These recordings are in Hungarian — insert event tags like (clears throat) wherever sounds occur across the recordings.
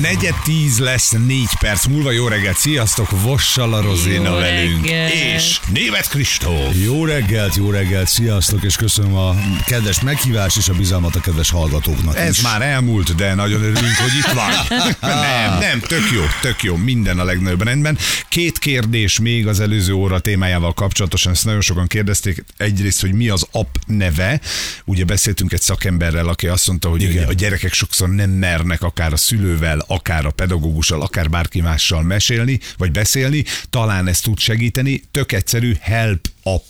Negyed tíz lesz négy perc múlva. Jó reggelt, sziasztok! Vossal a Rozéna Jó velünk. reggelt. És Német Kristóf. Jó reggelt, jó reggelt, sziasztok, és köszönöm a kedves meghívást és a bizalmat a kedves hallgatóknak Ez is. már elmúlt, de nagyon örülünk, hogy itt van. (laughs) Nem, nem, tök jó, tök jó, minden a legnagyobb rendben. Két kérdés még az előző óra témájával kapcsolatosan, ezt nagyon sokan kérdezték. Egyrészt, hogy mi az app neve. Ugye beszéltünk egy szakemberrel, aki azt mondta, hogy Igen. a gyerekek sokszor nem mernek akár a szülővel, akár a pedagógussal, akár bárki mással mesélni, vagy beszélni. Talán ez tud segíteni. Tök egyszerű, help app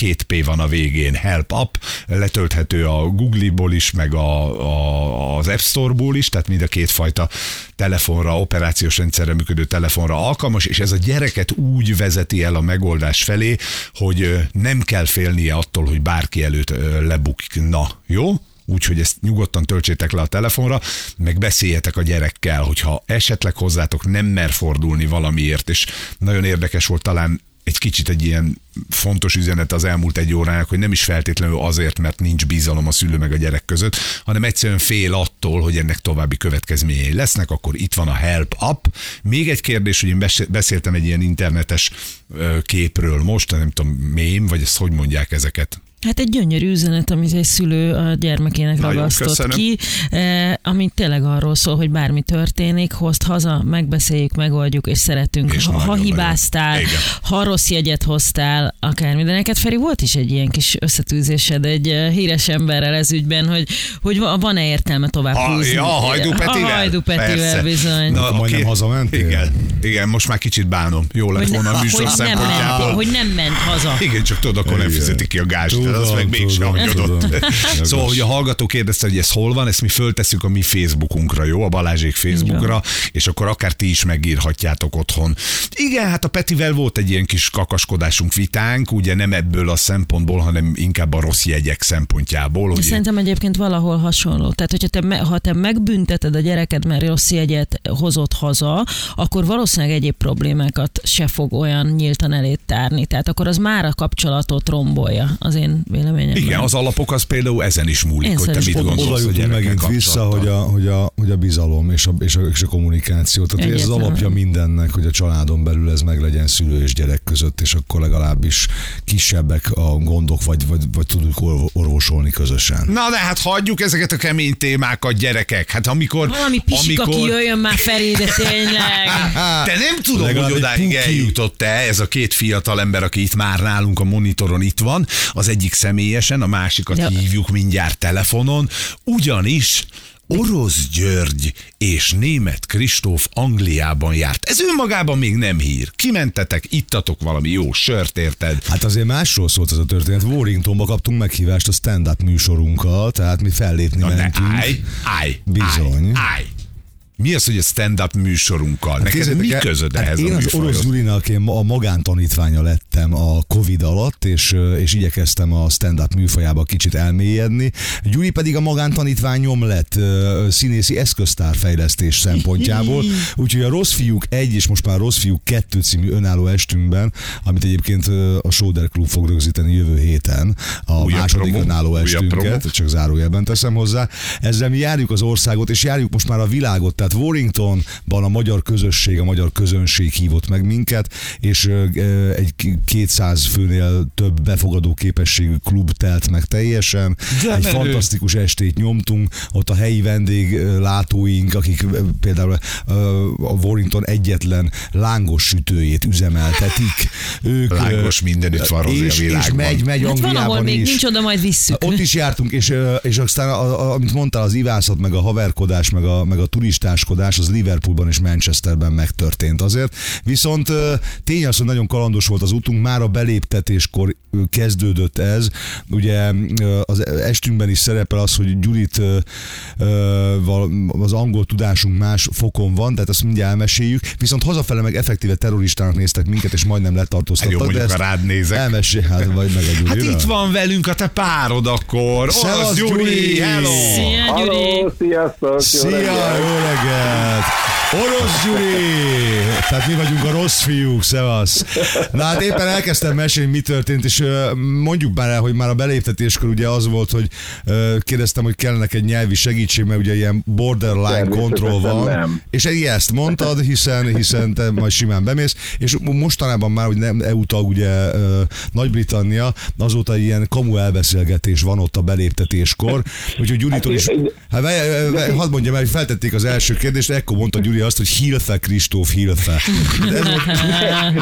két P van a végén, Help App, letölthető a Google-ból is, meg a, a, az App Store-ból is, tehát mind a két fajta telefonra, operációs rendszerre működő telefonra alkalmas, és ez a gyereket úgy vezeti el a megoldás felé, hogy nem kell félnie attól, hogy bárki előtt lebukna, jó? Úgyhogy ezt nyugodtan töltsétek le a telefonra, meg beszéljetek a gyerekkel, hogyha esetleg hozzátok nem mer fordulni valamiért, és nagyon érdekes volt talán egy kicsit egy ilyen fontos üzenet az elmúlt egy órának, hogy nem is feltétlenül azért, mert nincs bizalom a szülő meg a gyerek között, hanem egyszerűen fél attól, hogy ennek további következményei lesznek, akkor itt van a Help App. Még egy kérdés, hogy én bes- beszéltem egy ilyen internetes képről most, nem tudom, mém, vagy ezt hogy mondják ezeket? Hát egy gyönyörű üzenet, amit egy szülő a gyermekének Nagyon ragasztott köszönöm. ki, eh, ami tényleg arról szól, hogy bármi történik, hozd haza, megbeszéljük, megoldjuk, és szeretünk. És ha, ha nagyon-nagyon. hibáztál, ha rossz jegyet hoztál, akármi. De neked, Feri, volt is egy ilyen kis összetűzésed egy eh, híres emberrel ez ügyben, hogy, hogy va- van-e értelme tovább Ha, húzni? ja, a Hajdú Petivel? A Hajdú Petivel, Persze. bizony. Na, Majdnem oké. hazamentél? Igen, igen, most már kicsit bánom. Jó lett hogy, volna a műsor hogy, nem ment, hogy nem ment haza. Igen, csak tudod, akkor nem Igen. fizetik ki a gást, Tudom, az meg tudom, hagyodott. (laughs) Szóval, hogy a hallgató kérdezte, hogy ez hol van, ezt mi föltesszük a mi Facebookunkra, jó? A Balázsék Facebookra, és akkor akár ti is megírhatjátok otthon. Igen, hát a Petivel volt egy ilyen kis kakaskodásunk, vitánk, ugye nem ebből a szempontból, hanem inkább a rossz jegyek szempontjából. Hogy Szerintem egyébként valahol hasonló. Tehát, hogyha te, ha te megbünteted a gyereked, mert rossz jegyet hozott haza, akkor valószínűleg egyéb problémákat se fog olyan nyíltan elét tárni. Tehát akkor az már a kapcsolatot rombolja, az én véleményem. igen, az alapok az például ezen is múlik, Én hogy te mit gondolsz Oda jutunk megint vissza, hogy a, hogy, a, hogy a bizalom és a, és a, és a kommunikáció. Tehát ez az alapja mindennek, hogy a családon belül ez meg legyen szülő és gyerek között, és akkor legalábbis kisebbek a gondok, vagy, vagy, vagy tudjuk orvo- orvosolni közösen. Na de hát hagyjuk ezeket a kemény témákat, gyerekek. Hát amikor... Valami pisika amikor... kijöjjön már Feri, de tényleg. (laughs) Te nem tudom, Legalább hogy odáig eljutott-e ez a két fiatal ember, aki itt már nálunk a monitoron itt van, az egyik személyesen, a másikat Ja. hívjuk mindjárt telefonon, ugyanis Orosz György és német Kristóf Angliában járt. Ez önmagában még nem hír. Kimentetek, ittatok valami jó sört, érted? Hát azért másról szólt ez a történet. Warringtonba kaptunk meghívást a stand-up műsorunkkal, tehát mi fellépni Na ne mentünk. állj, állj, Bizony. állj, állj. Mi az, hogy a stand-up műsorunkkal? Neked Képzeljétek mi el, közöd hát ehhez Én a az műfajhoz? Orosz Gyurinak én a magántanítványa lettem a Covid alatt, és, és igyekeztem a stand-up műfajába kicsit elmélyedni. Gyuri pedig a magántanítványom lett színészi eszköztárfejlesztés szempontjából. (laughs) Úgyhogy a Rossz Fiúk egy és most már Rossz Fiúk kettő című önálló estünkben, amit egyébként a Soder Klub fog rögzíteni jövő héten, a Újabb második promó? önálló estünket, promó? csak zárójelben teszem hozzá. Ezzel mi járjuk az országot, és járjuk most már a világot. Tehát Warringtonban a magyar közösség, a magyar közönség hívott meg minket, és egy k- 200 főnél több befogadó képességű klub telt meg teljesen. De egy menő. fantasztikus estét nyomtunk, ott a helyi vendég ö, látóink, akik például a Warrington egyetlen lángos sütőjét üzemeltetik. Ők, Lángos mindenütt van, Rozi, a és, és világban. megy, megy Hát van, ahol Angliában még is. nincs, oda majd visszük. Ott is jártunk, és, és aztán, a, a, amit mondtál, az ivászat, meg a haverkodás, meg a, meg a turistáskodás, az Liverpoolban és Manchesterben megtörtént azért. Viszont tény az, hogy nagyon kalandos volt az utunk, már a beléptetéskor kezdődött ez. Ugye az estünkben is szerepel az, hogy Gyurit az angol tudásunk más fokon van, tehát azt mindjárt elmeséljük. Viszont hazafele meg effektíve terroristának néztek minket, és majdnem Hát letartóztattak. jó, de ezt rád nézek. Elmesél, hát vagy meg a Gyurira. Hát itt van velünk a te párod akkor. Szevasz, Gyuri, Gyuri! hello! Szia, Gyuri! Halló, sziasztok! Jó Szia, jó reggelt! Yeah. Orosz Gyuri! Tehát mi vagyunk a rossz fiúk, szevasz. Na hát éppen elkezdtem mesélni, mi történt, és mondjuk már el, hogy már a beléptetéskor ugye az volt, hogy kérdeztem, hogy kellene egy nyelvi segítség, mert ugye ilyen borderline control van. nem. És ezt mondtad, hiszen, hiszen te majd simán bemész, és mostanában már, hogy nem EU ugye Nagy-Britannia, azóta ilyen kamu elbeszélgetés van ott a beléptetéskor, úgyhogy Gyuritól is, hát várj, várj, hadd mondjam el, hogy feltették az első kérdést, ekkor mondta Gyuri azt, hogy Hilfe Kristóf Hilfe.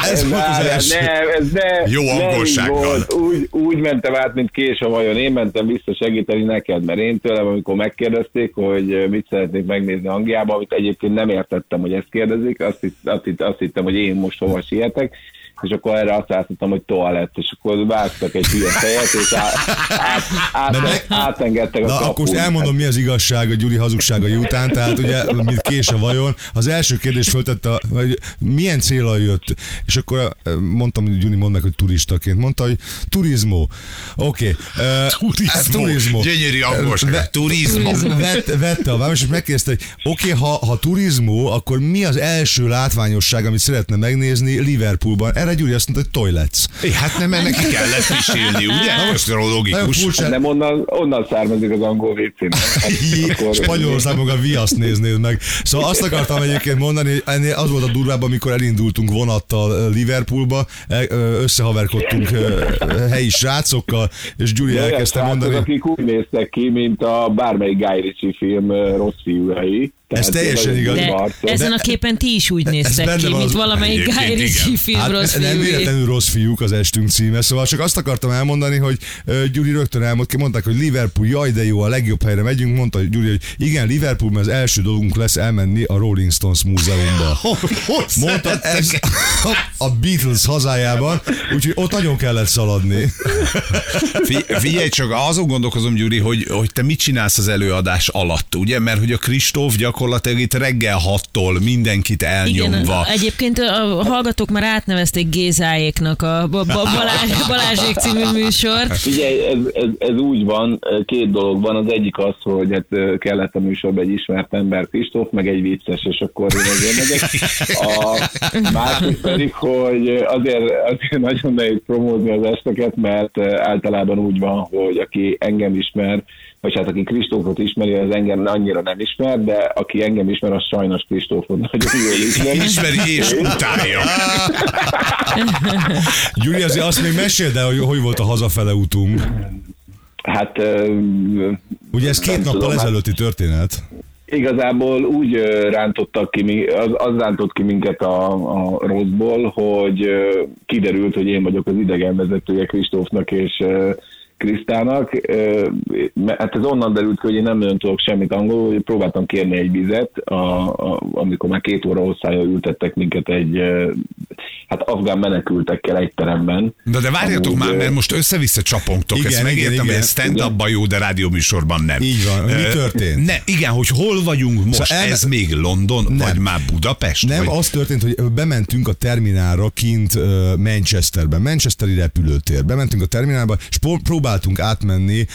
Ez (laughs) ez volt az első. Ne, ez ne, Jó angolsággal. Úgy, úgy mentem át, mint kés a vajon. Én mentem vissza segíteni neked, mert én tőlem, amikor megkérdezték, hogy mit szeretnék megnézni Angliába, amit egyébként nem értettem, hogy ezt kérdezik, azt, hitt, azt, hitt, azt hittem, hogy én most hova sietek, és akkor erre azt láttam, hogy toalett, és akkor vágtak egy hülye fejet, és át, át, át, De meg- átengedtek a Na, kapun. akkor most elmondom, mi az igazság a Gyuri hazugságai után. Tehát ugye, mint kés a vajon, az első kérdés föltette, hogy milyen célra jött. És akkor eh, mondtam, hogy Gyuri mondd meg, hogy turistaként. Mondta, hogy turizmó. Oké. Okay. Turizmó. turizmó. Gyönyörű angolság. Ve- Turizmó. Vette, vette a város, és megkérdezte, hogy oké, okay, ha, ha turizmó, akkor mi az első látványosság, amit szeretne megnézni Liverpoolban? Erre Gyuri azt mondta, hogy toilets. É, hát nem ennek ki kellett kísérni, ugye? Ez Nagyon logikus. furcsa. Nem onnan, onnan származik az angol vicc. Hát, Spanyolországban a viaszt néznéd meg. Szóval azt akartam egyébként mondani, hogy ennél az volt a durvább, amikor elindultunk vonattal ö, Liverpoolba, e- ö, összehaverkodtunk helyi srácokkal, és Gyuri olyan elkezdte srácok, mondani, akik úgy néztek ki, mint a bármelyik Guy Ritchie film rossz fiújai. Ez Tehát teljesen igaz. De arcok. ezen a képen ti is úgy néztek benne ki, mint az- valamelyik Guy Ritchie film Hát rossz nem véletlenül rossz fiúk az estünk címe, szóval csak azt akartam elmondani, hogy Gyuri rögtön elmondta, mondták, hogy Liverpool, jaj de jó, a legjobb helyre megyünk, mondta Gyuri, hogy igen, Liverpool, mert az első dolgunk lesz elmenni a Rolling Stones múzeumba. (laughs) Mondta, ez a Beatles hazájában, úgyhogy ott nagyon kellett szaladni. Fi- Figyelj csak, azon gondolkozom, Gyuri, hogy, hogy te mit csinálsz az előadás alatt, ugye? Mert hogy a Kristóf gyakorlatilag itt reggel hattól mindenkit elnyomva. Igen, egyébként a hallgatók már átnevezték Gézáéknak a Ba- Ba- Balázs, Balázsék című műsort. Figyelj, ez, ez, ez úgy van, két dolog van. Az egyik az, hogy hát kellett a műsorban egy ismert ember, Kristóf, meg egy vicces, és akkor én ezért megyek. A másik pedig, hogy azért, azért nagyon nehéz promózni az esteket, mert általában úgy van, hogy aki engem ismer, vagy hát aki Kristófot ismeri, az engem annyira nem ismer, de aki engem ismer, az sajnos Kristófot nagyon jól (laughs) ismer. Ismeri és utálja. (laughs) Gyuri, azért azt még meséld el, hogy hogy volt a hazafele utunk. Hát Ugye ez két nappal tudom, hát- ezelőtti történet. Igazából úgy rántottak ki, az, az rántott ki minket a, a rosszból, hogy kiderült, hogy én vagyok az idegenvezetője Kristófnak és Krisztának. Hát ez onnan derült ki, hogy én nem nagyon tudok semmit angolul, hogy próbáltam kérni egy vizet, a, a, amikor már két óra hosszája ültettek minket egy hát afgán menekültekkel egy teremben. De, de várjatok Amúgy, már, mert most össze-vissza csapongtok. Igen, Ezt megértem, igen. hogy ez stand-upban jó, de rádióműsorban nem. Így van. Mi történt? Ne, igen, hogy hol vagyunk most? Szóval elme- Ez még London, Nem. vagy már Budapest? Nem, vagy... az történt, hogy bementünk a terminálra kint Manchesterben, Manchesteri repülőtér. Bementünk a terminálba, és pró- próbáltunk átmenni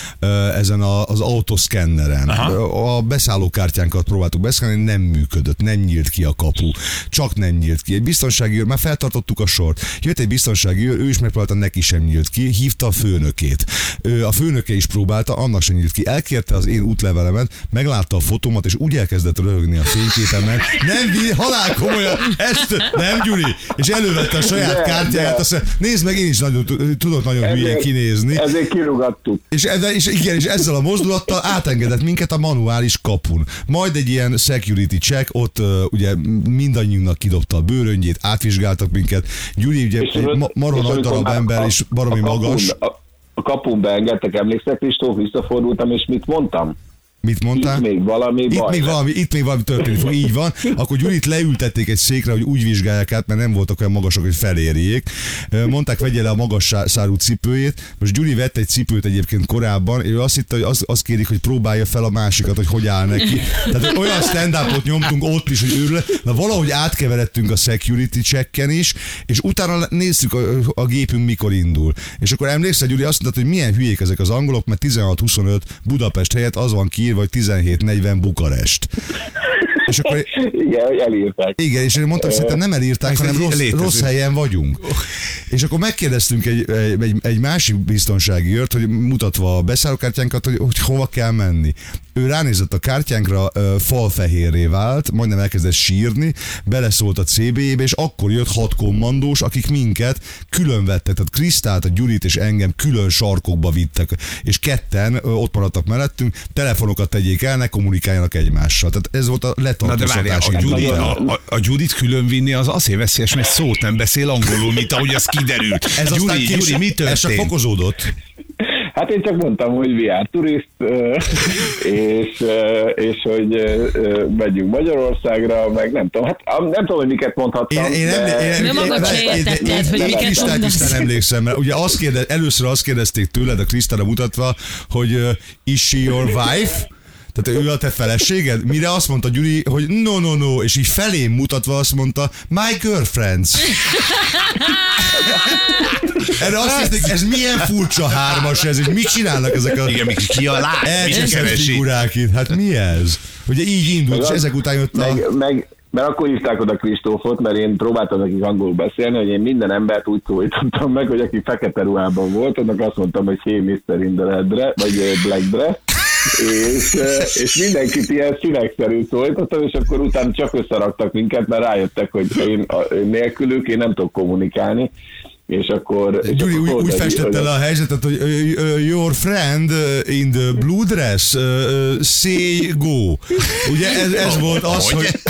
ezen a, az autoszkenneren. Aha. A beszállókártyánkat próbáltuk beszélni, nem működött, nem nyílt ki a kapu. Csak nem nyílt ki. Egy biztonsági őr, már feltartottuk a sort. Jött egy biztonsági őr, ő is megpróbálta, neki sem nyílt ki, hívta a főnökét. A főnöke is próbálta, annak sem nyílt ki. Elkérte az én útlevelemet, meglátta a fotómat, és úgy elkezdett röhögni a fényképemen. Nem, halál komolyan, ezt nem, Gyuri. És elővette a saját De, kártyáját, de. azt mondja, nézd meg, én is nagyon, tudok nagyon hülyén kinézni. Ezért kirugattuk. És, ezzel, és, igen, és ezzel a mozdulattal átengedett minket a manuális kapun. Majd egy ilyen security check, ott uh, ugye mindannyiunknak kidobta a bőröngyét, átvizsgáltak minket. Gyuri ugye És egy ma, marha nagy darab ember, a- és baromi a kapun- magas. A, a kapun beengedtek, emlékszel Kristóf, visszafordultam, és mit mondtam? Mit mondtál? Itt még valami Itt baj még, lesz. valami, itt még valami történik fog, így van. Akkor Gyurit leültették egy székre, hogy úgy vizsgálják át, mert nem voltak olyan magasak, hogy felérjék. Mondták, vegye le a magas szárú cipőjét. Most Gyuri vett egy cipőt egyébként korábban, ő azt hitte, hogy azt, azt kérik, hogy próbálja fel a másikat, hogy hogy áll neki. Tehát olyan stand nyomtunk ott is, hogy őrület. Na valahogy átkeveredtünk a security checken is, és utána néztük a, a gépünk mikor indul. És akkor emlékszel, Gyuri azt mondta, hogy milyen hülyék ezek az angolok, mert 16-25 Budapest helyett az van kiírva, írva, hogy 1740 Bukarest. És akkor Igen, elírták. igen, és én mondtam, hogy szerintem nem elírták, hanem rossz, létező. rossz helyen vagyunk. És akkor megkérdeztünk egy, egy, egy, egy másik biztonsági őrt, hogy mutatva a beszállókártyánkat, hogy, hogy hova kell menni. Ő ránézett a kártyánkra, falfehérré vált, majdnem elkezdett sírni, beleszólt a CB-jébe, és akkor jött hat kommandós, akik minket külön vettek, tehát Krisztát, a Gyurit és engem külön sarkokba vittek, és ketten ott maradtak mellettünk, telefonokat tegyék el, ne kommunikáljanak egymással. Tehát ez volt a letartóztatási a indítás. a, a, a Judit külön vinni az azért veszélyes, mert szót nem beszél angolul, mint ahogy az kiderült. Ez Gyuri, Gyuri, mi Ez csak történt? fokozódott. Hát én csak mondtam, hogy are turist, (laughs) és, és hogy megyünk Magyarországra, meg nem tudom, hát nem tudom, hogy miket mondhattam. Én, én nem, de- én, Nem magad én- se én- értetted, én- hogy miket nem emlékszem, mert ugye azt kérdez, először azt kérdezték tőled a Krisztára mutatva, hogy uh, is she your wife? Tehát ő a te feleséged? Mire azt mondta Gyuri, hogy no, no, no, és így felém mutatva azt mondta, my girlfriends. (laughs) Erre azt nézték, ez milyen furcsa hármas ez, és mit csinálnak ezek a Igen, ki a elcseszett keresi? figurák itt? Hát mi ez? Ugye így indult, és ezek után jött a... meg, meg, mert akkor hívták oda Kristófot, mert én próbáltam nekik angolul beszélni, hogy én minden embert úgy szólítottam meg, hogy aki fekete ruhában volt, annak azt mondtam, hogy hey Mr. in the red dress, vagy eh, black dress, és, eh, és mindenkit ilyen színekszerű szólítottam, és akkor utána csak összeraktak minket, mert rájöttek, hogy én a- nélkülük én nem tudok kommunikálni, és akkor... és Gyuri akkor úgy, úgy festette le a helyzetet, hogy uh, your friend in the blue dress uh, uh, say go. Ugye ez, ez volt az, Hogy?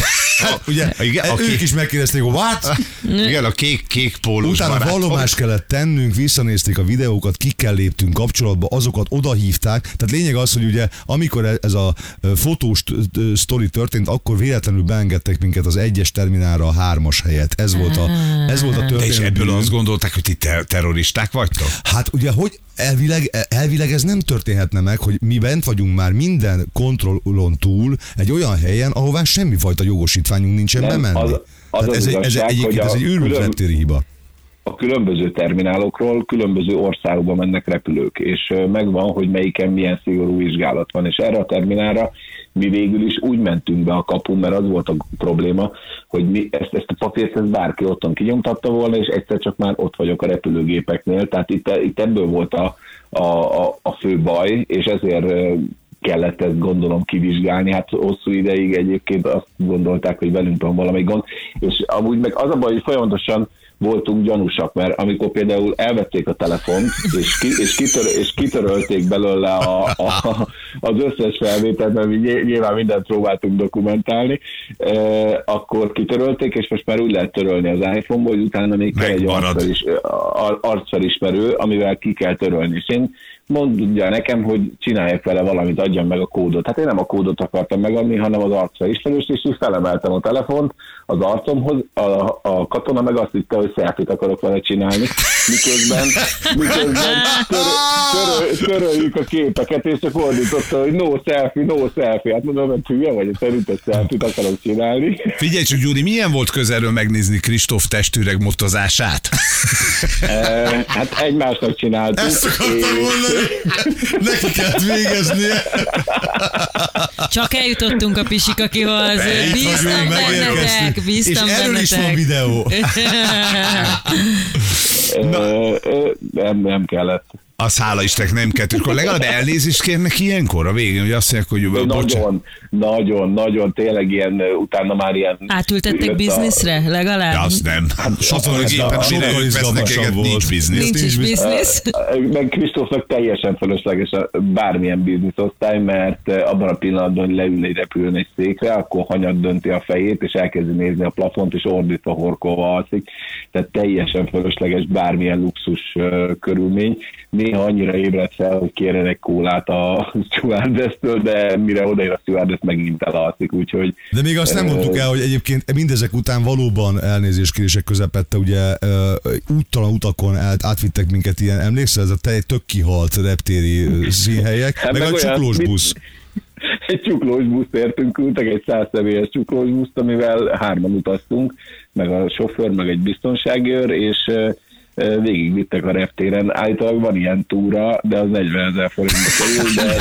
Hát, ugye, Igen, ők aki- is megkérdezték, hogy what? (laughs) Igen, a kék, kék pólós Utána barátom. vallomást kellett tennünk, visszanézték a videókat, kikkel léptünk kapcsolatba, azokat odahívták. Tehát lényeg az, hogy ugye amikor e- ez a fotós sztori történt, akkor véletlenül beengedtek minket az egyes terminálra a hármas helyet. Ez volt a, ez volt a De történet. és ebből azt gondolták, hogy ti te- terroristák vagytok? Hát ugye, hogy elvileg, elvileg ez nem történhetne meg, hogy mi bent vagyunk már minden kontrollon túl egy olyan helyen, ahová semmifajta jogosítványunk nincsen Nem, bemenni. az- az Tehát az ez, igazság, egyébként ez egy őrült külön- reptéri hiba. a különböző terminálokról különböző országokba mennek repülők, és megvan, hogy melyiken milyen szigorú vizsgálat van, és erre a terminálra mi végül is úgy mentünk be a kapun, mert az volt a probléma, hogy mi ezt, ezt a papírt ezt bárki otthon kinyomtatta volna, és egyszer csak már ott vagyok a repülőgépeknél, tehát itt, itt ebből volt a, a, a, a fő baj, és ezért kellett ezt gondolom kivizsgálni. Hát hosszú ideig egyébként azt gondolták, hogy velünk van valami gond, és amúgy meg az a baj, hogy folyamatosan voltunk gyanúsak, mert amikor például elvették a telefont, és, ki, és, kitör, és kitörölték belőle a, a, az összes felvételt, mert mi ny- nyilván mindent próbáltunk dokumentálni, eh, akkor kitörölték, és most már úgy lehet törölni az iPhone-ból, hogy utána még kell egy arcfelismerő, amivel ki kell törölni. És én mondja nekem, hogy csináljak vele valamit, adjam meg a kódot. Hát én nem a kódot akartam megadni, hanem az arcfelismerőst, és így felemeltem a telefont az arcomhoz, a, a katona meg azt hitte, hogy szelfit akarok vele csinálni, miközben, (laughs) miközben tör, töröl, töröljük a képeket, és csak fordította, hogy no selfie, no selfie. Hát mondom, hogy hülye vagy, szerinted selfit akarok csinálni. Figyelj csak, Gyuri, milyen volt közelről megnézni Kristóf testüreg motozását? (laughs) Eh, Hát egymásnak csináltuk. Ezt akartam és- mondani. (laughs) Neki kellett végeznie. Csak eljutottunk a pisikakihoz. Bíztam bennetek, bíztam És erről is van bennetek. videó. (laughs) Ö, ö, nem, nem kellett. Az hála Istennek nem kettő. Akkor legalább elnézést kérnek ilyenkor a végén, hogy azt mondják, hogy bocsánat. Nagyon, nagyon, nagyon, tényleg ilyen, utána már ilyen... Átültettek jött a- bizniszre legalább? De azt nem. A a- amire sokkal ők vesznek volt. nincs biznisz. Nincs is biznisz. Meg Kristófnak teljesen fölösleges a bármilyen bizniszosztály, mert abban a pillanatban, hogy leül egy repülőn egy székre, akkor hanyat dönti a fejét, és elkezdi nézni a plafont, és ordítva horkolva alszik. Tehát teljesen fölösleges bármilyen luxus körülmény. Néha annyira ébred fel, hogy kérjen egy kólát a stewardess-től, de mire odaér a stewardess, megint elalszik, úgyhogy De még azt nem mondtuk el, hogy egyébként mindezek után valóban elnézéskérések közepette, ugye úttalan utakon át, átvittek minket ilyen, emlékszel, ez a te tök kihalt reptéri színhelyek, Hát meg, meg a csuklós mit- busz. egy csuklós buszt értünk, küldtek egy száz személyes csuklós buszt, amivel hárman utaztunk, meg a sofőr, meg egy biztonsági őr, és végigvittek a reptéren. Állítólag van ilyen túra, de az 40 ezer forintba kerül, de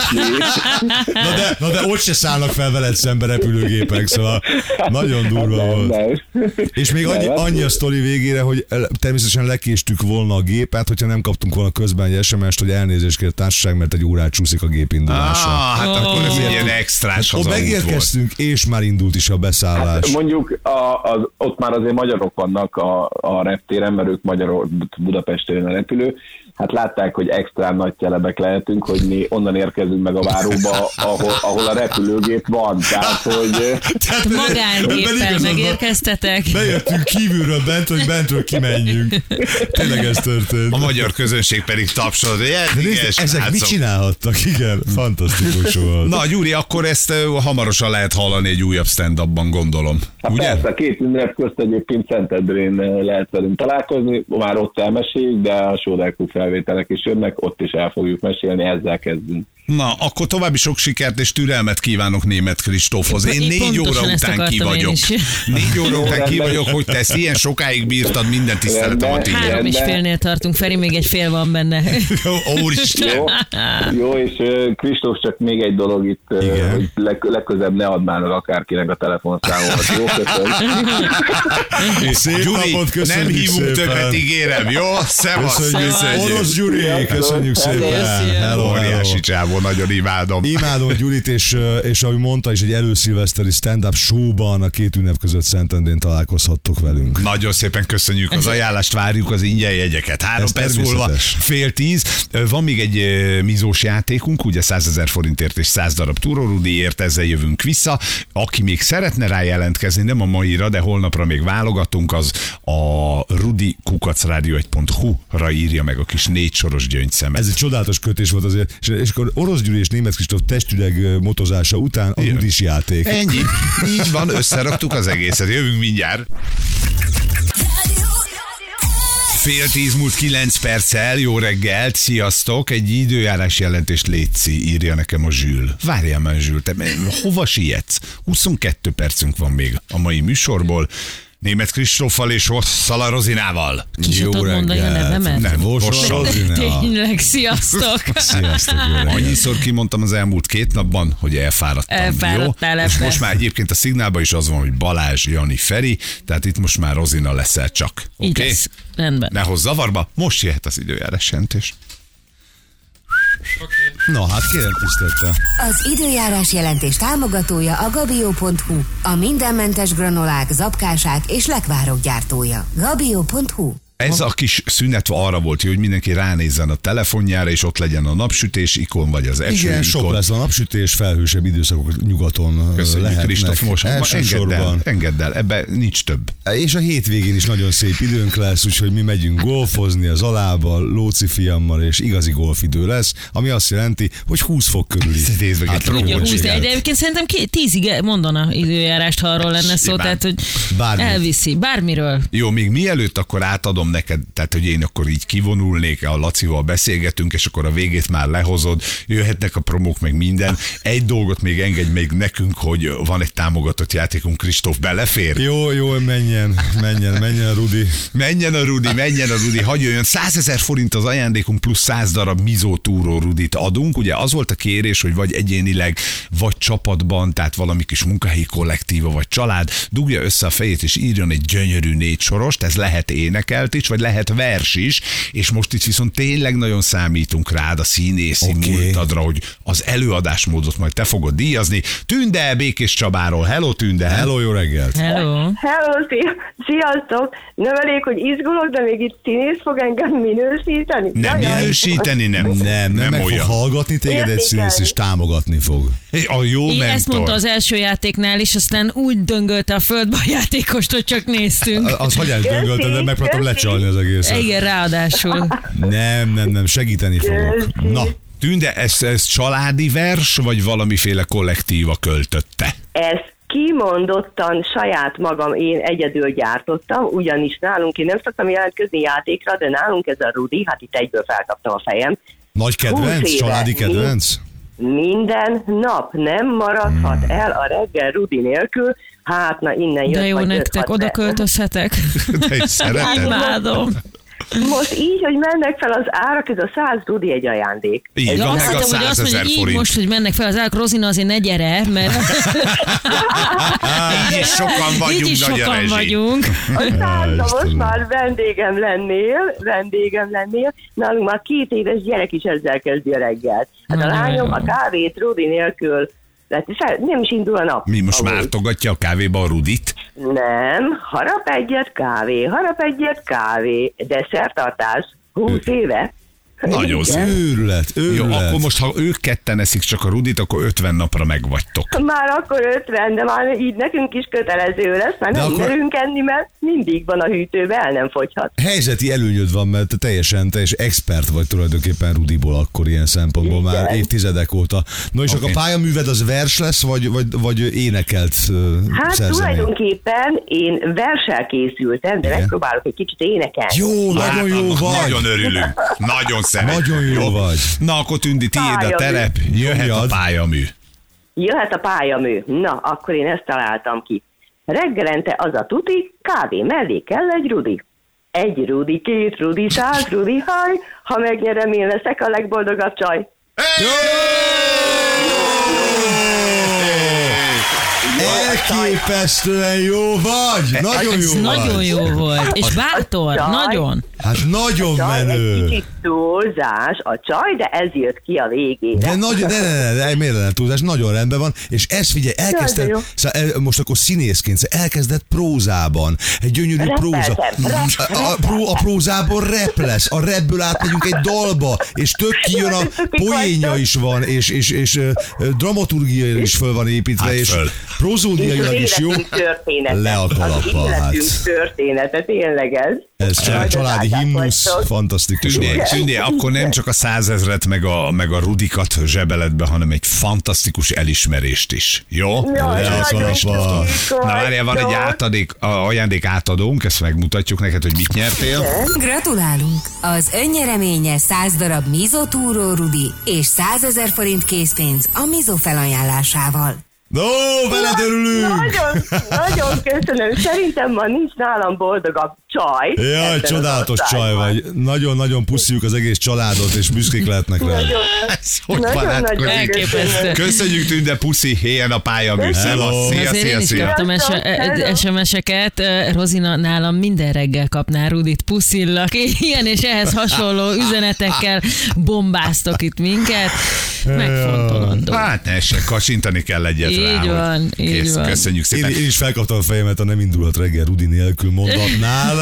(laughs) Na de, na de ott se szállnak fel veled szembe repülőgépek, szóval nagyon durva nem, volt. nem. És még annyi, Nem, annyi a sztori végére, hogy természetesen lekéstük volna a gépet, hogyha nem kaptunk volna közben egy SMS-t, hogy elnézést kér a társaság, mert egy órát csúszik a gépindulása. Ah, hát akkor ez ilyen extrás Ott hazaút volt. megérkeztünk, és már indult is a beszállás. Mondjuk a, az, ott már azért magyarok vannak a, a reptéren, mert ők magyarok Budapesten a repülő. Hát látták, hogy extra nagy telebek lehetünk, hogy mi onnan érkezünk meg a váróba, ahol, ahol a repülőgép van. Tehát, hogy Hát Ebben Magángéppel megérkeztetek. Bejöttünk kívülről bent, hogy bentről kimenjünk. Tényleg ez történt. A magyar közönség pedig igen, nézd, ezek srácok. mit csinálhattak? Igen, fantasztikus volt. Na, Gyuri, akkor ezt hamarosan lehet hallani egy újabb stand-upban, gondolom. Hát Ugye? persze, a két ünnep közt egyébként Szentendrén eh, lehet velünk találkozni, már ott elmeséljük, de a Sódálkú felvételek is jönnek, ott is el fogjuk mesélni, ezzel kezdünk. Na, akkor további sok sikert és türelmet kívánok német Kristófhoz. Én Én négy óra után ki vagyok. Négy óra után ki vagyok, hogy te ezt ilyen sokáig bírtad, minden tiszteletem a tiéd. Három és félnél tartunk, Feri, még egy fél van benne. Úristen! Jó, jó és eh, Kristóf, csak még egy dolog itt, Igen. hogy leg, legközebb ne add már meg akárkinek a telefonszámomat. Jó, köszönöm. (laughs) Gyuri, nem hívunk szépen. többet, ígérem, jó? Szevasz, Köszönjük. köszönjük. Orosz Gyuri, köszönjük szépen. Hello, hello. Óriási csávó, nagyon imádom. Imádom Gyurit, és, és ahogy mondta is, egy előszilveszteri stand-up showban a két ünnep között Szentendén találkozhattok velünk. Nagyon szépen köszönjük az ajánlást, várjuk az ingyen jegyeket. Három Ez perc múlva fél tíz. Van még egy mizós játékunk, ugye 100 ezer forintért és 100 darab túrorudiért, ezzel jövünk vissza. Aki még szeretne rá jelentkezni, nem a maira, de holnapra még válogatunk, az a rudikukacradio1.hu-ra írja meg a kis négy soros gyöngyszemet. Ez egy csodálatos kötés volt azért, és, és akkor Orosz Gyuri és Németh Kristóf testüleg motozása után a. Rudis játék. Ennyi. Így van, összeraktuk az egészet. Jövünk mindjárt. Fél tíz múlt kilenc perccel, jó reggelt, sziasztok, egy időjárás jelentést létszi, írja nekem a Zsül. Várjál már Zsül, te hova sietsz? 22 percünk van még a mai műsorból. Német Kristóffal és Szala Rozinával. Ki se tudod mondani a nevemet? Nem, Vossal Vossal. Rozina. Tényleg, sziasztok! (laughs) Sziasztok, jó. Annyiszor kimondtam az elmúlt két napban, hogy elfáradtam. Elfáradtál jó? És most már egyébként a szignálban is az van, hogy Balázs, Jani, Feri, tehát itt most már Rozina leszel csak. Oké? lesz. Rendben. Ne hozz zavarba, most jöhet az időjárás jelentés. Na hát kérem tisztelte. Az időjárás jelentés támogatója a gabio.hu, a mindenmentes granolák, zapkásák és lekvárok gyártója. gabio.hu Ez a kis szünet arra volt hogy mindenki ránézzen a telefonjára, és ott legyen a napsütés ikon, vagy az eső Igen, sok lesz a napsütés, felhősebb időszakok nyugaton Köszönjük, lehetnek. Kristóf, most engedd el, engedd el, ebbe nincs több. És a hétvégén is nagyon szép időnk lesz, úgyhogy mi megyünk golfozni az alával, Lóci fiammal, és igazi golfidő lesz, ami azt jelenti, hogy 20 fok körüli. Nézd meg, egy húzni, igen. de egyébként szerintem két, tízig mondana időjárást, ha arról lenne szó, tehát hogy elviszi, bármiről. Jó, még mielőtt akkor átadom neked, tehát hogy én akkor így kivonulnék, a Lacival beszélgetünk, és akkor a végét már lehozod, jöhetnek a promók, meg minden. Egy dolgot még engedj még nekünk, hogy van egy támogatott játékunk, Kristóf, belefér? Jó, jó, menjen, menjen, menjen, Rudi. Menjen a Rudi, menjen a Rudi, hagyj jöjjön. 100 ezer forint az ajándékunk, plusz 100 darab Mizó túró Rudit adunk. Ugye az volt a kérés, hogy vagy egyénileg, vagy csapatban, tehát valami kis munkahelyi kollektíva, vagy család, dugja össze a fejét, és írjon egy gyönyörű négy sorost, ez lehet énekelt is, vagy lehet vers is, és most itt viszont tényleg nagyon számítunk rád a színészi okay. múltadra, hogy az előadásmódot majd te fogod díjazni. Tünde Békés Csabáról, hello Tünde! Hello, jó reggelt. Hello. Hello, szia- sziasztok! Nem elég, hogy izgulok, de még itt színész fog engem minősíteni? Nem Jajjaj. minősíteni, nem. Nem, nem, nem meg fog olyan. hallgatni téged egy színész, és támogatni fog. A jó Én mentor. ezt mondta az első játéknál is, aztán úgy döngölte a földbe a játékost, hogy csak néztünk. Az hagyás döngöltem, de megpróbáltam Köszi. lecsalni az egészet. Igen, ráadásul. Nem, nem, nem, segíteni fogok. Na, Tünde, ez, ez családi vers, vagy valamiféle kollektíva költötte? Ezt kimondottan saját magam én egyedül gyártottam, ugyanis nálunk én nem szoktam jelentkezni játékra, de nálunk ez a Rudi, hát itt egyből felkaptam a fejem. nagy kedvenc, éve. családi kedvenc? Minden nap nem maradhat Hmm. el a reggel Rudi nélkül, hát na innen jött De jó nektek, oda költözhetek. (laughs) De is? Imádom. Most így, hogy mennek fel az árak, ez a 100 rudi egy ajándék. Így Ez van, Azt meg a hittem, hogy 100 azt mondja, így forint. most, hogy mennek fel az árak, Rozina azért ne gyere, mert Így is sokan vagyunk, így is sokan rezsi. vagyunk. A most már vendégem lennél, vendégem lennél, nálunk már két éves gyerek is ezzel kezdi a reggelt. Hát a lányom a kávét Rudi nélkül, tehát nem is indul a nap. Mi most Amúgy. mártogatja a kávéba a Rudit? Nem, harap egyet kávé, harap egyet kávé, de szertartás, 20 éve. Nagyon szép. Őrület, Jó, akkor most, ha ők ketten eszik csak a Rudit, akkor 50 napra megvagytok. Már akkor 50, de már így nekünk is kötelező lesz, mert De nem akkor- merünk enni, mert mindig van a hűtőben, el nem fogyhat. Helyzeti előnyöd van, mert te teljesen, teljes expert vagy tulajdonképpen Rudiból akkor ilyen szempontból Igen. már évtizedek óta. No és Oké. akkor a pályaműved az vers lesz, vagy, vagy, vagy énekelt ö, Hát szerzemény? tulajdonképpen én versel készültem, de Igen. megpróbálok egy kicsit énekelni. Jó, nagyon jó annak vagy. Nagyon örülünk. Nagyon szeret. Nagyon jó vagy. Na, akkor Tündi, tiéd a terep, jöhet a pályamű. Jöhet a pályamű. Na, akkor én ezt találtam ki. Reggelente az a tuti, kávé mellé kell egy rudi. Egy rudi, két rudi, száz rudi, haj, ha megnyerem, én leszek a legboldogabb csaj. Elképesztően jó vagy! Nagyon Ez jó nagyon jó volt. És bátor, Csaj. nagyon. Hát nagyon Csaj, egy menő! kicsit túlzás a csaj, de ez jött ki a végére. De nagyon, ne, ne, ne, ne, miért nem túlzás, nagyon rendben van, és ez figyelj, elkezdted, szóval el- most akkor színészként, szóval elkezdett prózában, egy gyönyörű próza. Repeltem, rep- A, pró, a prózából rep lesz, a repből átmegyünk egy dalba, és tök kijön a poénja is van, és, és, és, ö, ö, dramaturgia is föl van építve, Hát és föl. Prózódiailag is jó. Le a kalappal, hát. története, tényleg ez. Ez csak Nagyon családi himnusz, fantasztikus Tündi, volt. Tündi, akkor nem csak a százezret, meg a, meg a rudikat zsebeletbe, hanem egy fantasztikus elismerést is. Jó? Jaj, Le a kalappal. Na várjál, van egy átadék, a ajándék átadónk, ezt megmutatjuk neked, hogy mit nyertél. Gratulálunk! Az önnyereménye 100 darab Mizo Túró Rudi és 100 ezer forint készpénz a Mizo felajánlásával. No, veled örülünk! Nagyon, nagyon köszönöm. Szerintem ma nincs nálam boldogabb csaj. Jaj, csodálatos csaj vagy. Nagyon-nagyon pusziljuk az egész családot, és büszkék lehetnek rád. Nagyon, hogy nagyon, van nagyon Elképesztő. Köszönjük Tünde, puszi, éljen a pályamű. Szevasz, szia, Azért szia, én is szia. kaptam hello. SMS-eket. Rozina nálam minden reggel kapná Rudit puszillak. (laughs) Ilyen és ehhez hasonló üzenetekkel bombáztok itt minket. Megfontolandó. Hát ne se, kacsintani kell egyet Így rá. van, így kész. van. Köszönjük Én, szépen. én is felkaptam a fejemet, ha nem indulhat reggel Rudi nélkül mondatnál. (laughs)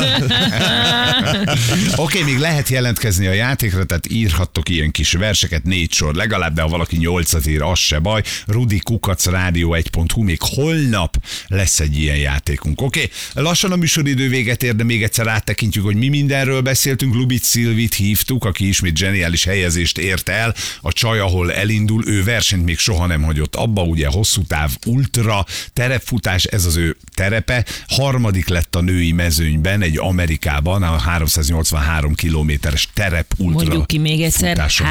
Oké, még lehet jelentkezni a játékra, tehát írhattok ilyen kis verseket, négy sor legalább, de ha valaki nyolcat ír, az se baj. Rudi Kukac Rádió 1.hu, még holnap lesz egy ilyen játékunk. Oké, lassan a műsoridő véget ér, de még egyszer áttekintjük, hogy mi mindenről beszéltünk. Lubit Szilvit hívtuk, aki ismét zseniális helyezést ért el. A csaj, ahol elindul, ő versenyt még soha nem hagyott abba, ugye hosszú táv ultra, terepfutás, ez az ő terepe. Harmadik lett a női mezőnyben, egy Amerikában, a 383 kilométeres terep ultra Mondjuk ki még egyszer, futáson.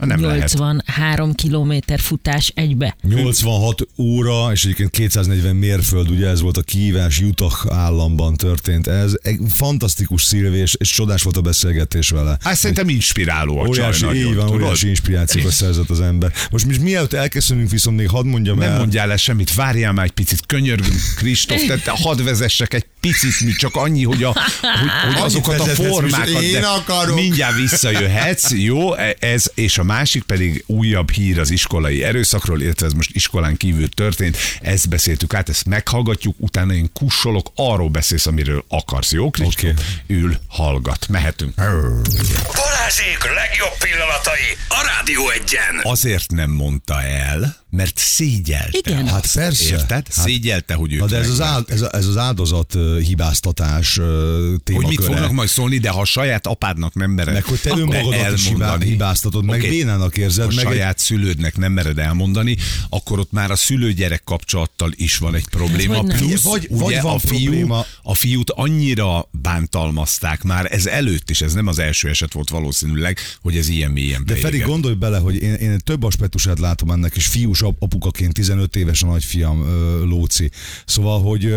Nem lehet. 383 kilométer futás egybe. 86 óra, és egyébként 240 mérföld, ugye ez volt a kihívás, Utah államban történt ez. Egy fantasztikus szilvé, és, csodás volt a beszélgetés vele. Hát szerintem inspiráló a Óriási, csaj így nagyon, van, óriási inspirációba szerzett az ember. Most mi, mielőtt elköszönünk, viszont még hadd mondjam Nem el. mondjál el semmit, várjál már egy picit, könyörgünk, Kristóf, te, te hadd vezessek egy picit, mi csak annyi, hogy, a, hogy, hogy azokat a formákat, én de akarok. mindjárt visszajöhetsz, jó, e- ez, és a másik pedig újabb hír az iskolai erőszakról, illetve ez most iskolán kívül történt, ezt beszéltük át, ezt meghallgatjuk, utána én kussolok, arról beszélsz, amiről akarsz, jó, Kristóf? Oké. Ül, hallgat, mehetünk. Balázsék legjobb pillanatai a Rádió egyen. Azért nem mondta el, mert szégyelte. Igen. Hát persze. Érted? Hát, Szégyelte, hogy őt de ez az, áld, ez, ez az áldozat hibáztatás témaköre. Hogy mit fognak majd szólni, de ha a saját apádnak nem mered Meg hogy te önmagadat is hibáztatod, meg Oké. bénának érzed, Ha meg egy- saját szülődnek nem mered elmondani, akkor ott már a szülő-gyerek kapcsolattal is van egy probléma. nem. Plusz, Vagy- ugye vagy van a, fiú, probléma. a fiút annyira bántalmazták már ez előtt is, ez nem az első eset volt valószínűleg, hogy ez ilyen mélyen De Feri, gondolj bele, hogy én, én több aspektusát látom ennek, és fiús ap- apukaként 15 éves a nagyfiam Lóci. Szóval, hogy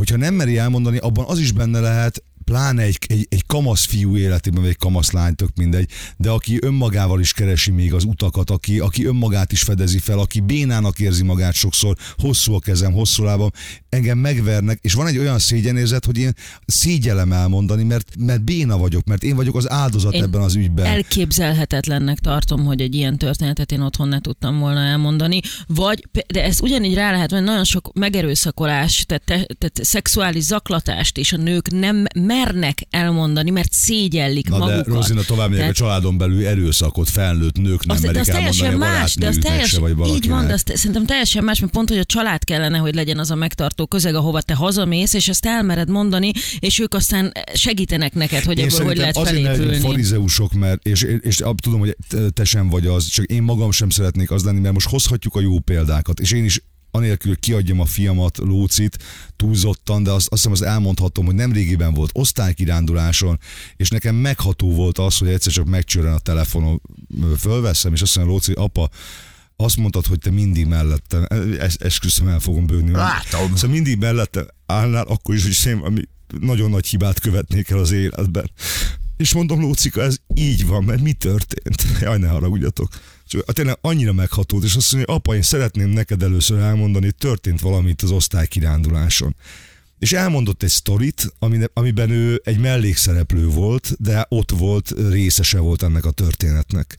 hogyha nem meri elmondani, abban az is benne lehet, pláne egy, egy, egy kamasz fiú életében, vagy egy kamasz lány, tök mindegy, de aki önmagával is keresi még az utakat, aki, aki önmagát is fedezi fel, aki bénának érzi magát sokszor, hosszú a kezem, hosszú lábam, engem megvernek, és van egy olyan szégyenérzet, hogy én szégyellem elmondani, mert, mert béna vagyok, mert én vagyok az áldozat Én ebben az ügyben. Elképzelhetetlennek tartom, hogy egy ilyen történetet én otthon ne tudtam volna elmondani, vagy, de ez ugyanígy rá lehet, mert nagyon sok megerőszakolás, tehát, te, tehát szexuális zaklatást is a nők nem mernek elmondani, mert szégyellik Na de magukat. Rozina tovább megyek, a Tehát- családon belül erőszakot felnőtt nők nem az, de merik az elmondani teljesen más, de az se, vagy így van, valakinek. de az te, szerintem teljesen más, mert pont, hogy a család kellene, hogy legyen az a megtartó közeg, ahova te hazamész, és ezt elmered mondani, és ők aztán segítenek neked, hogy Én ebből hogy lehet azért felépülni. farizeusok, mert, és, és, és tudom, hogy te sem vagy az, csak én magam sem szeretnék az lenni, mert most hozhatjuk a jó példákat, és én is anélkül, kiadjam a fiamat, Lócit, túlzottan, de azt, azt hiszem az elmondhatom, hogy nemrégiben volt osztálykiránduláson, és nekem megható volt az, hogy egyszer csak megcsörren a telefonom, fölveszem, és azt mondja, Lóci, apa, azt mondtad, hogy te mindig mellettem, ezt esküszöm el fogom bőni. Látom. Szóval mindig mellettem állnál, akkor is, hogy szém, ami nagyon nagy hibát követnék el az életben. És mondom, Lócika, ez így van, mert mi történt? (laughs) Jaj, ne haragudjatok. Csak tényleg annyira meghatót, és azt mondja, apa, én szeretném neked először elmondani, hogy történt valami itt az osztálykiránduláson. És elmondott egy sztorit, ami- amiben ő egy mellékszereplő volt, de ott volt, részese volt ennek a történetnek.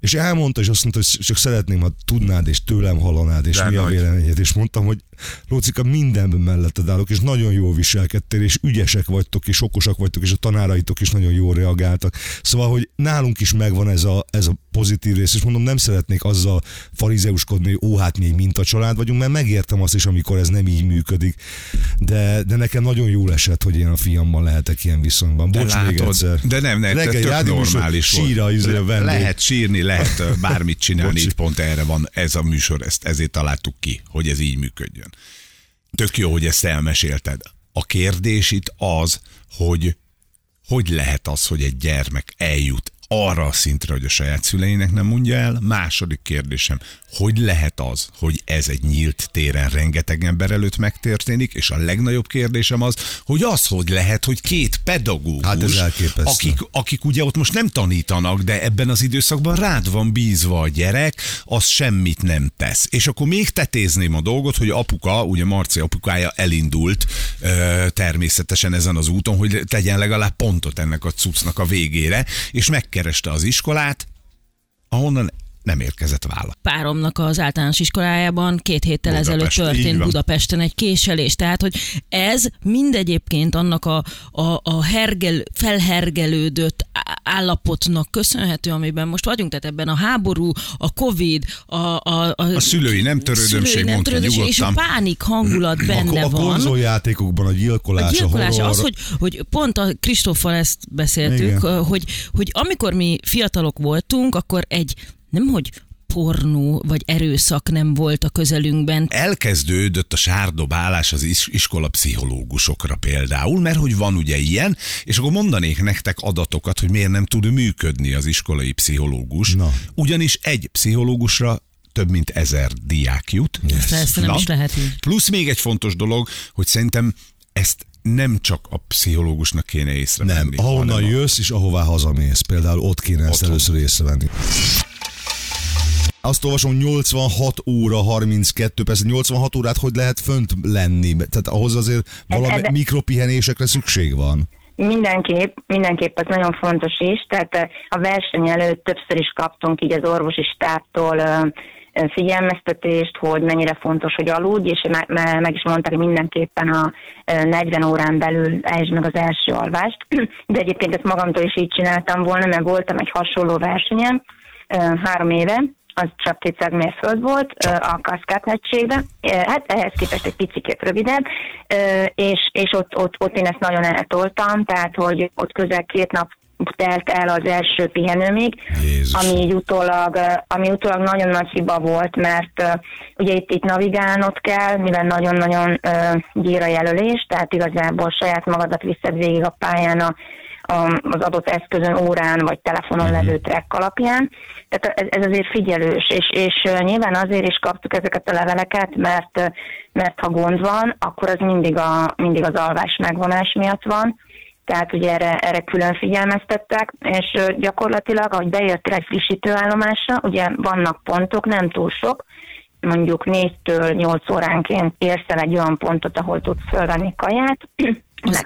És elmondta, és azt mondta, hogy csak szeretném, ha tudnád, és tőlem hallanád, és De mi a nagy. véleményed. És mondtam, hogy Lócika, mindenben melletted állok, és nagyon jól viselkedtél, és ügyesek vagytok, és okosak vagytok, és a tanáraitok is nagyon jól reagáltak. Szóval, hogy nálunk is megvan ez a, ez a pozitív rész, és mondom, nem szeretnék azzal farizeuskodni, hogy ó, hát mi egy mintacsalád vagyunk, mert megértem azt is, amikor ez nem így működik. De, de nekem nagyon jól esett, hogy én a fiammal lehetek ilyen viszonyban. Bocs még látod, egyszer. De nem, nem, Reggeli tök rádióműsor, normális volt. sír a izé a vendég. Lehet sírni, lehet bármit csinálni, Bocsi. itt pont erre van ez a műsor, ezt ezért találtuk ki, hogy ez így működjön. Tök jó, hogy ezt elmesélted. A kérdés itt az, hogy hogy lehet az, hogy egy gyermek eljut arra a szintre, hogy a saját szüleinek nem mondja el? Második kérdésem, hogy lehet az, hogy ez egy nyílt téren rengeteg ember előtt megtörténik, és a legnagyobb kérdésem az, hogy az, hogy lehet, hogy két pedagógus, Hát ez elképesztő. akik, akik ugye ott most nem tanítanak, de ebben az időszakban rád van bízva a gyerek, az semmit nem tesz. És akkor még tetézném a dolgot, hogy apuka, ugye Marci apukája elindult ö, természetesen ezen az úton, hogy tegyen legalább pontot ennek a cuccnak a végére, és megkereste az iskolát, ahonnan nem érkezett válasz. páromnak az általános iskolájában két héttel Budapest, ezelőtt történt. Budapesten egy késelés. Tehát, hogy ez mindegyébként annak a, a, a hergel, felhergelődött állapotnak köszönhető, amiben most vagyunk, tehát ebben a háború, a Covid, a, a, a, A szülői nem törődömség, szülői nem törődömség, és a pánik hangulat benne a, a van. konzoljátékokban a gyilkolás, A gyilkolás, a horror, az, hogy, hogy pont a Kristóffal ezt beszéltük, Igen. hogy, hogy amikor mi fiatalok voltunk, akkor egy, nem hogy pornó vagy erőszak nem volt a közelünkben. elkezdődött a sárdobálás az is- iskola pszichológusokra például, mert hogy van ugye ilyen, és akkor mondanék nektek adatokat, hogy miért nem tud működni az iskolai pszichológus. Na. Ugyanis egy pszichológusra több mint ezer diák jut. Persze nem Na. is lehet így. Plusz még egy fontos dolog, hogy szerintem ezt nem csak a pszichológusnak kéne észrevenni. Nem, ahonnan jössz és ahová hazamész. Például ott kéne ezt Otthon. először észrevenni. Azt olvasom, 86 óra 32 perc. 86 órát hogy lehet fönt lenni? Tehát ahhoz azért valami ez- mikropihenésekre szükség van. Mindenképp, mindenképp az nagyon fontos is, tehát eh, a verseny előtt többször is kaptunk így az orvosi stábtól ö, figyelmeztetést, hogy mennyire fontos, hogy aludj, és me- me- meg is mondták, hogy mindenképpen a ö, 40 órán belül ejtsd meg az első alvást. (clears throat) De egyébként ezt magamtól is így csináltam volna, mert voltam egy hasonló versenyen három éve, az csak 200 mérföld volt a Kaszkát-hegységben, Ö, hát ehhez képest egy picit rövidebb, és, és ott, ott, ott én ezt nagyon eltoltam, tehát hogy ott közel két nap telt el az első pihenőmig, Jézus. ami így utólag, ami utólag nagyon nagy hiba volt, mert ugye itt, itt navigálnod kell, mivel nagyon-nagyon ö, gyír a jelölés, tehát igazából saját magadat viszed végig a pályán a, az adott eszközön, órán vagy telefonon levő track alapján. Tehát ez, ez azért figyelős, és, és nyilván azért is kaptuk ezeket a leveleket, mert, mert ha gond van, akkor az mindig, a, mindig az alvás megvonás miatt van. tehát ugye erre, erre külön figyelmeztettek, és gyakorlatilag, ahogy beértél egy frissítőállomásra, ugye vannak pontok, nem túl sok, mondjuk 4-től 8 óránként érsz el egy olyan pontot, ahol tudsz fölvenni kaját,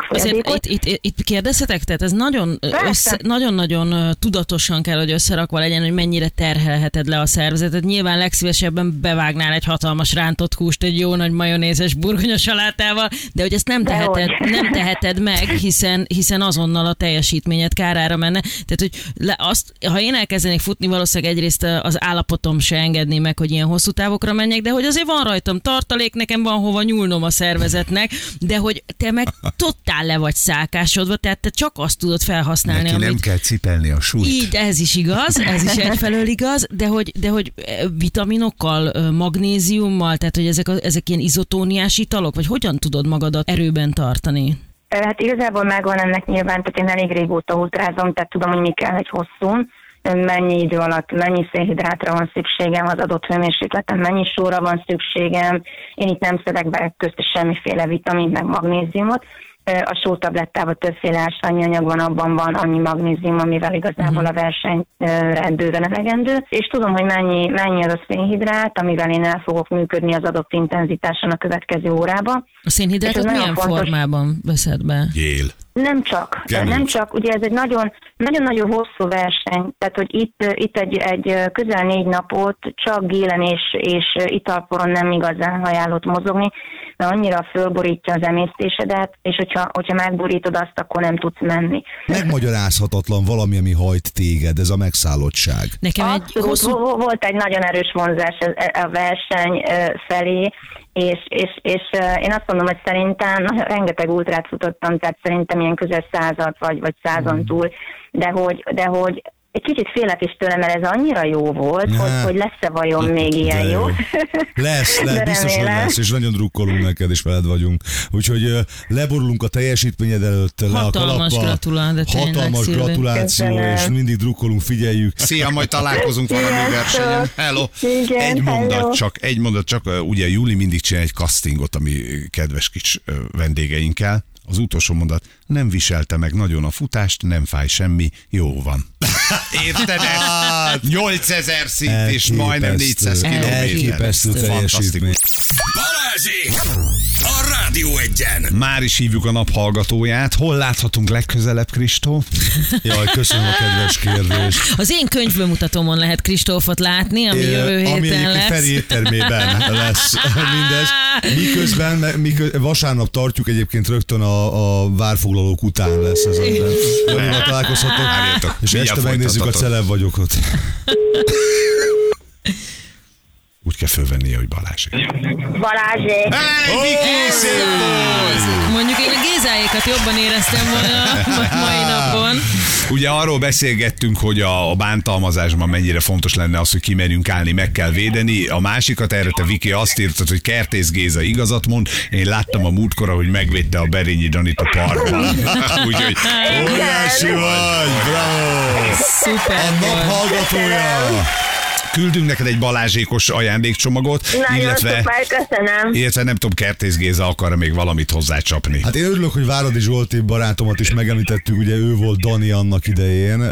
Azért itt, itt, itt kérdezhetek, tehát ez nagyon, össze, nagyon-nagyon ö, tudatosan kell, hogy összerakva legyen, hogy mennyire terhelheted le a szervezetet. Nyilván legszívesebben bevágnál egy hatalmas rántott húst egy jó nagy majonézes burgonya salátával, de hogy ezt nem teheted, nem teheted meg, hiszen, hiszen azonnal a teljesítményed kárára menne. Tehát, hogy le, azt, ha én elkezdenék futni, valószínűleg egyrészt az állapotom se engedné meg, hogy ilyen hosszú távokra menjek, de hogy azért van rajtam tartalék, nekem van hova nyúlnom a szervezetnek, de hogy te meg totál le vagy szálkásodva, tehát te csak azt tudod felhasználni, Neki amit nem kell cipelni a súlyt. így, ez is igaz, ez is egyfelől igaz, de hogy, de hogy vitaminokkal, magnéziummal, tehát hogy ezek, a, ezek ilyen izotóniás italok, vagy hogyan tudod magadat erőben tartani? Hát igazából megvan ennek nyilván, tehát én elég régóta ultrázom, tehát tudom, hogy mi kell egy hosszún, mennyi idő alatt, mennyi szénhidrátra van szükségem az adott hőmérsékleten, mennyi sóra van szükségem. Én itt nem szedek be közt semmiféle vitamint, meg magnéziumot. A sótablettában többféle ásványi anyag van, abban van annyi magnézium, amivel igazából a verseny ö, rendbőven elegendő. És tudom, hogy mennyi, mennyi az a szénhidrát, amivel én el fogok működni az adott intenzitáson a következő órába. A szénhidrátot milyen fontos. formában veszed be? Jél. Nem csak, Kemény. nem csak, ugye ez egy nagyon, nagyon-nagyon hosszú verseny, tehát hogy itt, itt egy, egy közel négy napot csak gélen és, és italporon nem igazán ajánlott mozogni, mert annyira fölborítja az emésztésedet, és hogyha, hogyha megborítod azt, akkor nem tudsz menni. Megmagyarázhatatlan valami, ami hajt téged, ez a megszállottság. Nekem egy Abszolút, hosszú... vo- volt egy nagyon erős vonzás a- a verseny felé, és, és, és én azt mondom, hogy szerintem rengeteg ultrát futottam, tehát szerintem ilyen közel százat vagy, vagy százon túl, de hogy, de hogy egy kicsit félek is tőle, mert ez annyira jó volt, Ne. hogy, hogy lesz-e vajon még ilyen De jó. Lesz, (laughs) lesz, De biztos, hogy remélem. lesz, és nagyon drukkolunk neked, és veled vagyunk. Úgyhogy ö, leborulunk a teljesítményed előtt, le a Hatalmas kalappal. gratulál, de tényleg, Hatalmas gratuláció, Köszönöm. és mindig drukkolunk, figyeljük. Szia, majd találkozunk valami versenyen. Hello. Igen, egy hello. mondat csak, egy mondat csak, ugye Júli mindig csinál egy castingot, ami kedves kis vendégeinkkel. Az utolsó mondat, nem viselte meg nagyon a futást, nem fáj semmi, jó van. Érted ezt? 8000 szint és majdnem 400 kilométer. Elképesztő teljesítmény. Balázsék! A Rádió egyen! Már is hívjuk a naphallgatóját. Hol láthatunk legközelebb, Kristó? (laughs) Jaj, köszönöm a kedves kérdést. Az én könyvbemutatómon lehet Kristófot látni, ami jövő Ami héten egyébként lesz. Feri éttermében lesz (laughs) mindez. Miközben, me- mikö- vasárnap tartjuk egyébként rögtön a, a várfoglalók után lesz ez. Örülök, találkozhatok. És este megnézzük a celeb vagyok ott. (laughs) Úgy kell fölvennie, hogy Balázs. Balázsék! Hey, Viki, szép volt! Mondjuk én a Gézáékat jobban éreztem volna mai (laughs) napon. Ugye arról beszélgettünk, hogy a, a bántalmazásban mennyire fontos lenne az, hogy kimerjünk állni, meg kell védeni. A másikat erre te Viki azt írtad, hogy Kertész Géza igazat mond. Én láttam a múltkor, hogy megvédte a Berényi Danit a parkban. (laughs) Úgyhogy Óriási vagy, bravo! Szuper A nap hallgatója! Küldünk neked egy balázsékos ajándékcsomagot, Nagyon illetve, szuper, köszönöm. illetve nem tudom, Kertész Géza akar még valamit hozzácsapni. Hát én örülök, hogy Váradi Zsolti barátomat is megemlítettük, ugye ő volt Dani annak idején.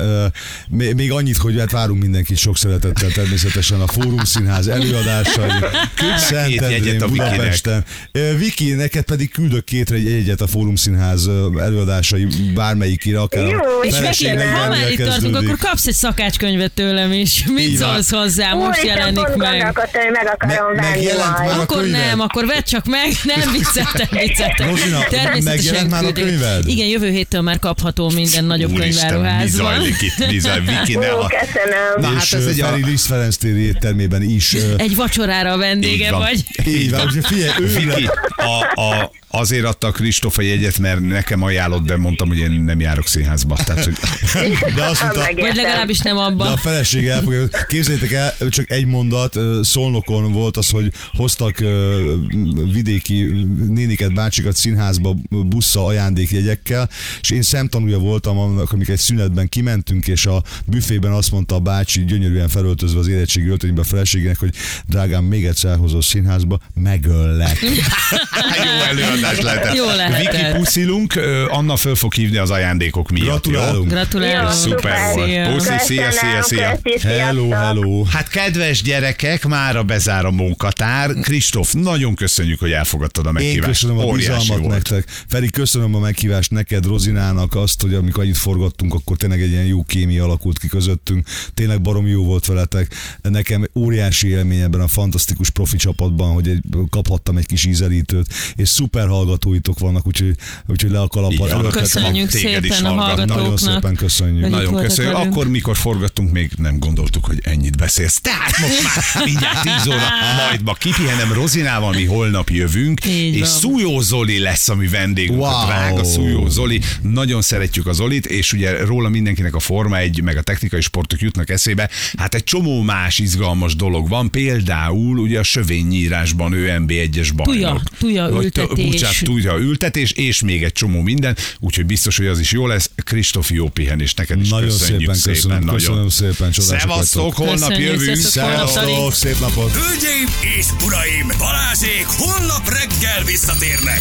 Még annyit, hogy hát várunk mindenkit sok szeretettel természetesen a Fórum Színház előadásai. Vikinek. Budapesten. Viki, neked pedig küldök két jegyet a Fórum Színház előadásai bármelyikére, akár Jó, a és megkérem. Ha már itt tartunk, akkor kapsz egy szakácskönyvet tőlem is. Mit szólsz hozzá? Most Úristen, jelenik meg. meg akarom Me- venni megjelent majd. Akkor nem, akkor vedd csak meg, nem vicceltem, vicceltem. Természetesen már a könyved? Igen, jövő héttől már kapható minden nagyobb Úristen, mi könyváruházban. zajlik itt, mi zajlik, (laughs) Viki, ne Jó, a... köszönöm. Na, hát és ez egy a- Feri Liszt Ferenc téri éttermében is. Egy vacsorára a vendége vagy. Így van, figyelj, ő Viki, a, a, azért adta a Kristóf a jegyet, mert nekem ajánlott, de mondtam, hogy én nem járok színházba. Tehát, hogy (laughs) de azt mondta, Vagy legalábbis nem De abban. a feleség elfogja. Képzeljétek el, csak egy mondat, Szolnokon volt az, hogy hoztak vidéki néniket, bácsikat színházba busszal ajándékjegyekkel, és én szemtanúja voltam annak, amikor egy szünetben kimentünk, és a büfében azt mondta a bácsi, gyönyörűen felöltözve az érettségi öltönybe a feleségének, hogy drágám, még egyszer elhozol színházba, megöllek. (laughs) jó előadás megoldás lehetett. Jó lehetett. Viki, puszilunk, Anna föl fog hívni az ajándékok miatt. Gratulálunk. Gratulálok. Szuper volt. Szia. Puszi, szia, szia, szia. Hello, hello. Hát kedves gyerekek, mára bezár a munkatár. Kristóf, nagyon köszönjük, hogy elfogadtad a Én meghívást. köszönöm a bizalmat nektek. Feri, köszönöm a meghívást neked, Rozinának, azt, hogy amikor itt forgattunk, akkor tényleg egy ilyen jó kémia alakult ki közöttünk. Tényleg barom jó volt veletek. Nekem óriási élmény ebben a fantasztikus profi csapatban, hogy egy, kaphattam egy kis ízelítőt, és szuper hallgatóitok vannak, úgyhogy, úgyhogy le a kalappal. Köszönjük Téged is szépen a hallgatnak. Nagyon hallgatóknak. szépen köszönjük. Nagyon köszönjük. Akkor, mikor forgattunk, még nem gondoltuk, hogy ennyit beszélsz. Tehát most már mindjárt 10 óra, majd ma kipihenem Rozinával, mi holnap jövünk, Így és van. Szújó Zoli lesz a mi vendégünk, Wow. a drága Szújó Zoli. Nagyon szeretjük a Zolit, és ugye róla mindenkinek a forma egy, meg a technikai sportok jutnak eszébe. Hát egy csomó más izgalmas dolog van, például ugye a sövénynyírásban ő MB1-es bajnok. Tuja, tuja Vagy tu- ültetés. Bocsánat, tuja ültetés, és még egy csomó minden, úgyhogy biztos, hogy az is jó lesz. Kristóf, jó pihenés, neked is Nagyon köszönjük szépen köszönöm, nagyon. köszönöm szépen, Szevasztok, holnap jövünk. Szevasztok. Szép napot! Hölgyeim és uraim, Balázsék holnap reggel visszatérnek.